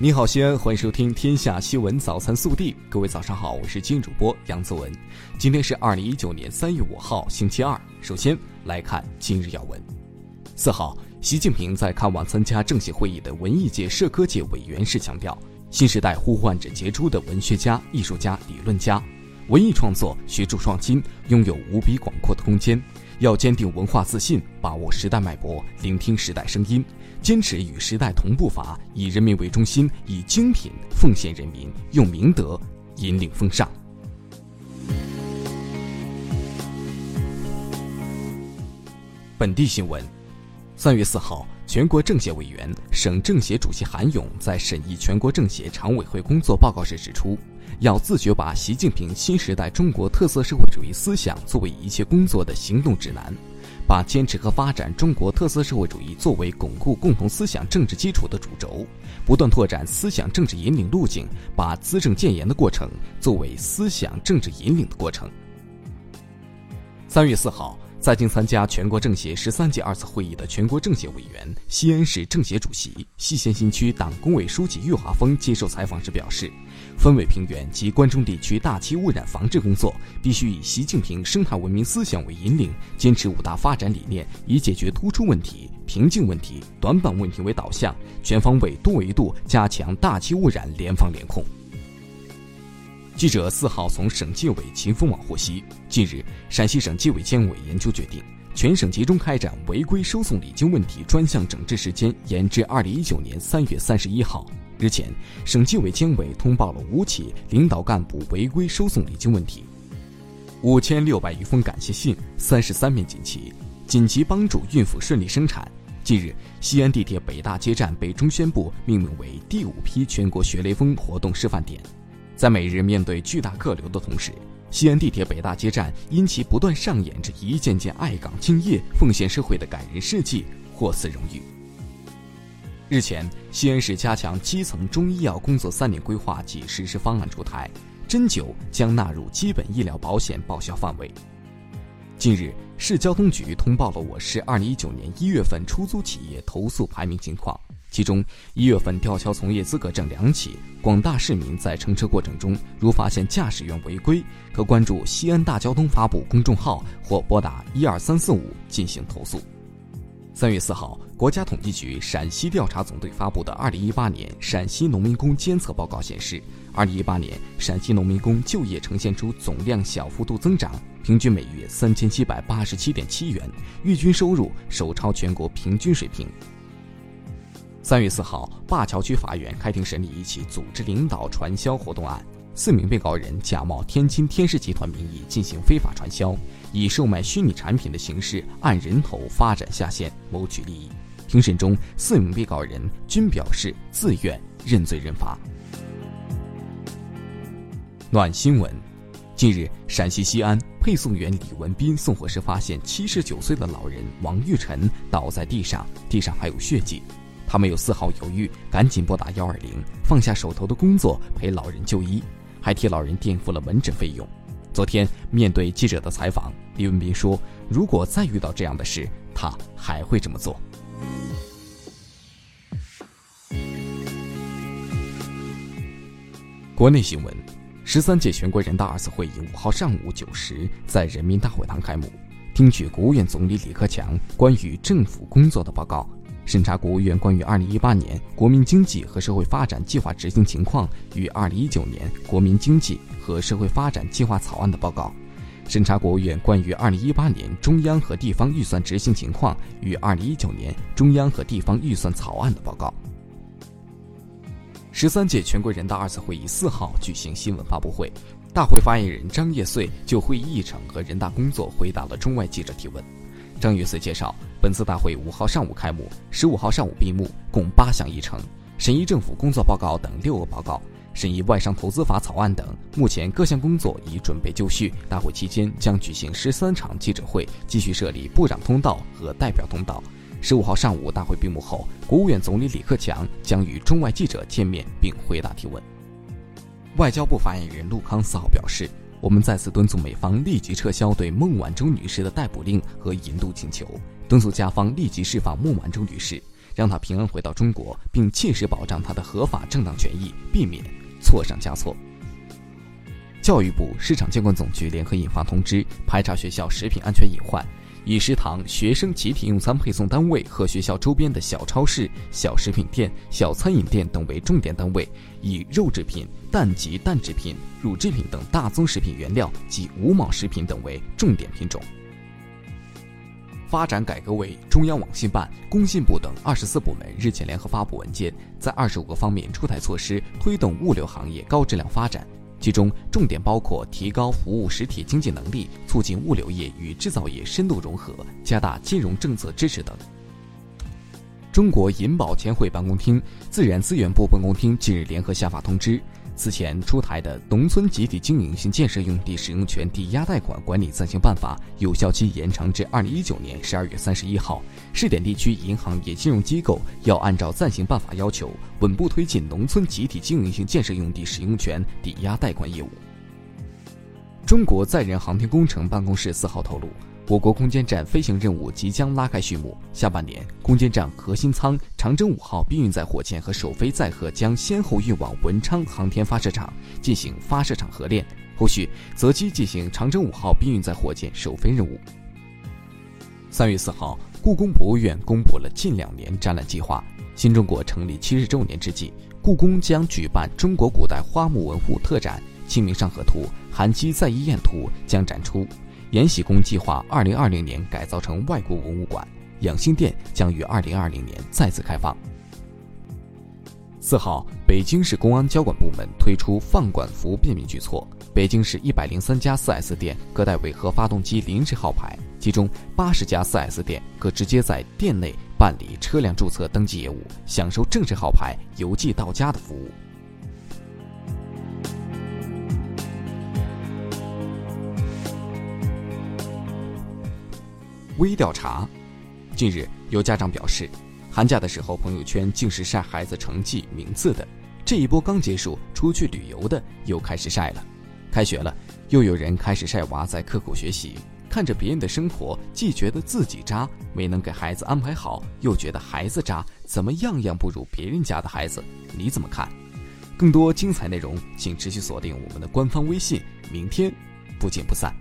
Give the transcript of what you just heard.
你好，西安，欢迎收听《天下新闻早餐速递》。各位早上好，我是今日主播杨泽文。今天是二零一九年三月五号，星期二。首先来看今日要闻。四号，习近平在看望参加政协会议的文艺界、社科界委员时强调，新时代呼唤着杰出的文学家、艺术家、理论家，文艺创作、学术创新拥有无比广阔的空间。要坚定文化自信，把握时代脉搏，聆听时代声音，坚持与时代同步伐，以人民为中心，以精品奉献人民，用明德引领风尚。本地新闻：三月四号，全国政协委员、省政协主席韩勇在审议全国政协常委会工作报告时指出。要自觉把习近平新时代中国特色社会主义思想作为一切工作的行动指南，把坚持和发展中国特色社会主义作为巩固共同思想政治基础的主轴，不断拓展思想政治引领路径，把资政建言的过程作为思想政治引领的过程。三月四号。在京参加全国政协十三届二次会议的全国政协委员、西安市政协主席、西咸新区党工委书记岳华峰接受采访时表示，汾渭平原及关中地区大气污染防治工作必须以习近平生态文明思想为引领，坚持五大发展理念，以解决突出问题、瓶颈问题、短板问题为导向，全方位、多维度加强大气污染联防联控。记者四号从省纪委秦风网获悉，近日陕西省纪委监委研究决定，全省集中开展违规收送礼金问题专项整治时间延至二零一九年三月三十一号。日前，省纪委监委通报了五起领导干部违规收送礼金问题，五千六百余封感谢信，三十三面锦旗，紧急帮助孕妇顺利生产。近日，西安地铁北大街站被中宣部命名为第五批全国学雷锋活动示范点。在每日面对巨大客流的同时，西安地铁北大街站因其不断上演着一件件爱岗敬业、奉献社会的感人事迹，获此荣誉。日前，西安市加强基层中医药工作三年规划及实施方案出台，针灸将纳入基本医疗保险报销范围。近日，市交通局通报了我市二零一九年一月份出租企业投诉排名情况。其中，一月份吊销从业资格证两起。广大市民在乘车过程中，如发现驾驶员违规，可关注西安大交通发布公众号或拨打一二三四五进行投诉。三月四号，国家统计局陕西调查总队发布的二零一八年陕西农民工监测报告显示，二零一八年陕西农民工就业呈现出总量小幅度增长，平均每月三千七百八十七点七元，月均收入首超全国平均水平。三月四号，灞桥区法院开庭审理一起组织领导传销活动案，四名被告人假冒天津天狮集团名义进行非法传销，以售卖虚拟产品的形式按人头发展下线，谋取利益。庭审中，四名被告人均表示自愿认罪认罚。暖新闻：近日，陕西西安配送员李文斌送货时发现七十九岁的老人王玉晨倒在地上，地上还有血迹。他没有丝毫犹豫，赶紧拨打幺二零，放下手头的工作陪老人就医，还替老人垫付了门诊费用。昨天面对记者的采访，李文斌说：“如果再遇到这样的事，他还会这么做。”国内新闻：十三届全国人大二次会议五号上午九时在人民大会堂开幕，听取国务院总理李克强关于政府工作的报告。审查国务院关于二零一八年国民经济和社会发展计划执行情况与二零一九年国民经济和社会发展计划草案的报告；审查国务院关于二零一八年中央和地方预算执行情况与二零一九年中央和地方预算草案的报告。十三届全国人大二次会议四号举行新闻发布会，大会发言人张业遂就会议议程和人大工作回答了中外记者提问。张业遂介绍。本次大会五号上午开幕，十五号上午闭幕，共八项议程：审议政府工作报告等六个报告，审议外商投资法草案等。目前各项工作已准备就绪。大会期间将举行十三场记者会，继续设立部长通道和代表通道。十五号上午大会闭幕后，国务院总理李克强将与中外记者见面并回答提问。外交部发言人陆康四号表示。我们再次敦促美方立即撤销对孟晚舟女士的逮捕令和引渡请求，敦促加方立即释放孟晚舟女士，让她平安回到中国，并切实保障她的合法正当权益，避免错上加错。教育部市场监管总局联合印发通知，排查学校食品安全隐患，以食堂、学生集体用餐配送单位和学校周边的小超市、小食品店、小餐饮店等为重点单位，以肉制品、蛋及蛋制品、乳制品等大宗食品原料及无毛食品等为重点品种。发展改革委、中央网信办、工信部等二十四部门日前联合发布文件，在二十五个方面出台措施，推动物流行业高质量发展。其中重点包括提高服务实体经济能力、促进物流业与制造业深度融合、加大金融政策支持等。中国银保监会办公厅、自然资源部办公厅近日联合下发通知。此前出台的《农村集体经营性建设用地使用权抵押贷款管理暂行办法》有效期延长至二零一九年十二月三十一号。试点地区银行业金融机构要按照暂行办法要求，稳步推进农村集体经营性建设用地使用权抵押贷款业务。中国载人航天工程办公室四号透露。我国空间站飞行任务即将拉开序幕，下半年空间站核心舱长征五号并运载火箭和首飞载荷将先后运往文昌航天发射场进行发射场合练，后续择机进行长征五号并运载火箭首飞任务。三月四号，故宫博物院公布了近两年展览计划。新中国成立七十周年之际，故宫将举办中国古代花木文物特展，《清明上河图》《韩熙载遗宴图》将展出。延禧宫计划二零二零年改造成外国文物馆，养心殿将于二零二零年再次开放。四号，北京市公安交管部门推出放管服便民举措，北京市一百零三家 4S 店各代为核发动机临时号牌，其中八十家 4S 店可直接在店内办理车辆注册登记业务，享受正式号牌邮寄到家的服务。微调查，近日有家长表示，寒假的时候朋友圈竟是晒孩子成绩名次的，这一波刚结束，出去旅游的又开始晒了。开学了，又有人开始晒娃在刻苦学习，看着别人的生活，既觉得自己渣，没能给孩子安排好，又觉得孩子渣，怎么样样不如别人家的孩子？你怎么看？更多精彩内容，请持续锁定我们的官方微信，明天不见不散。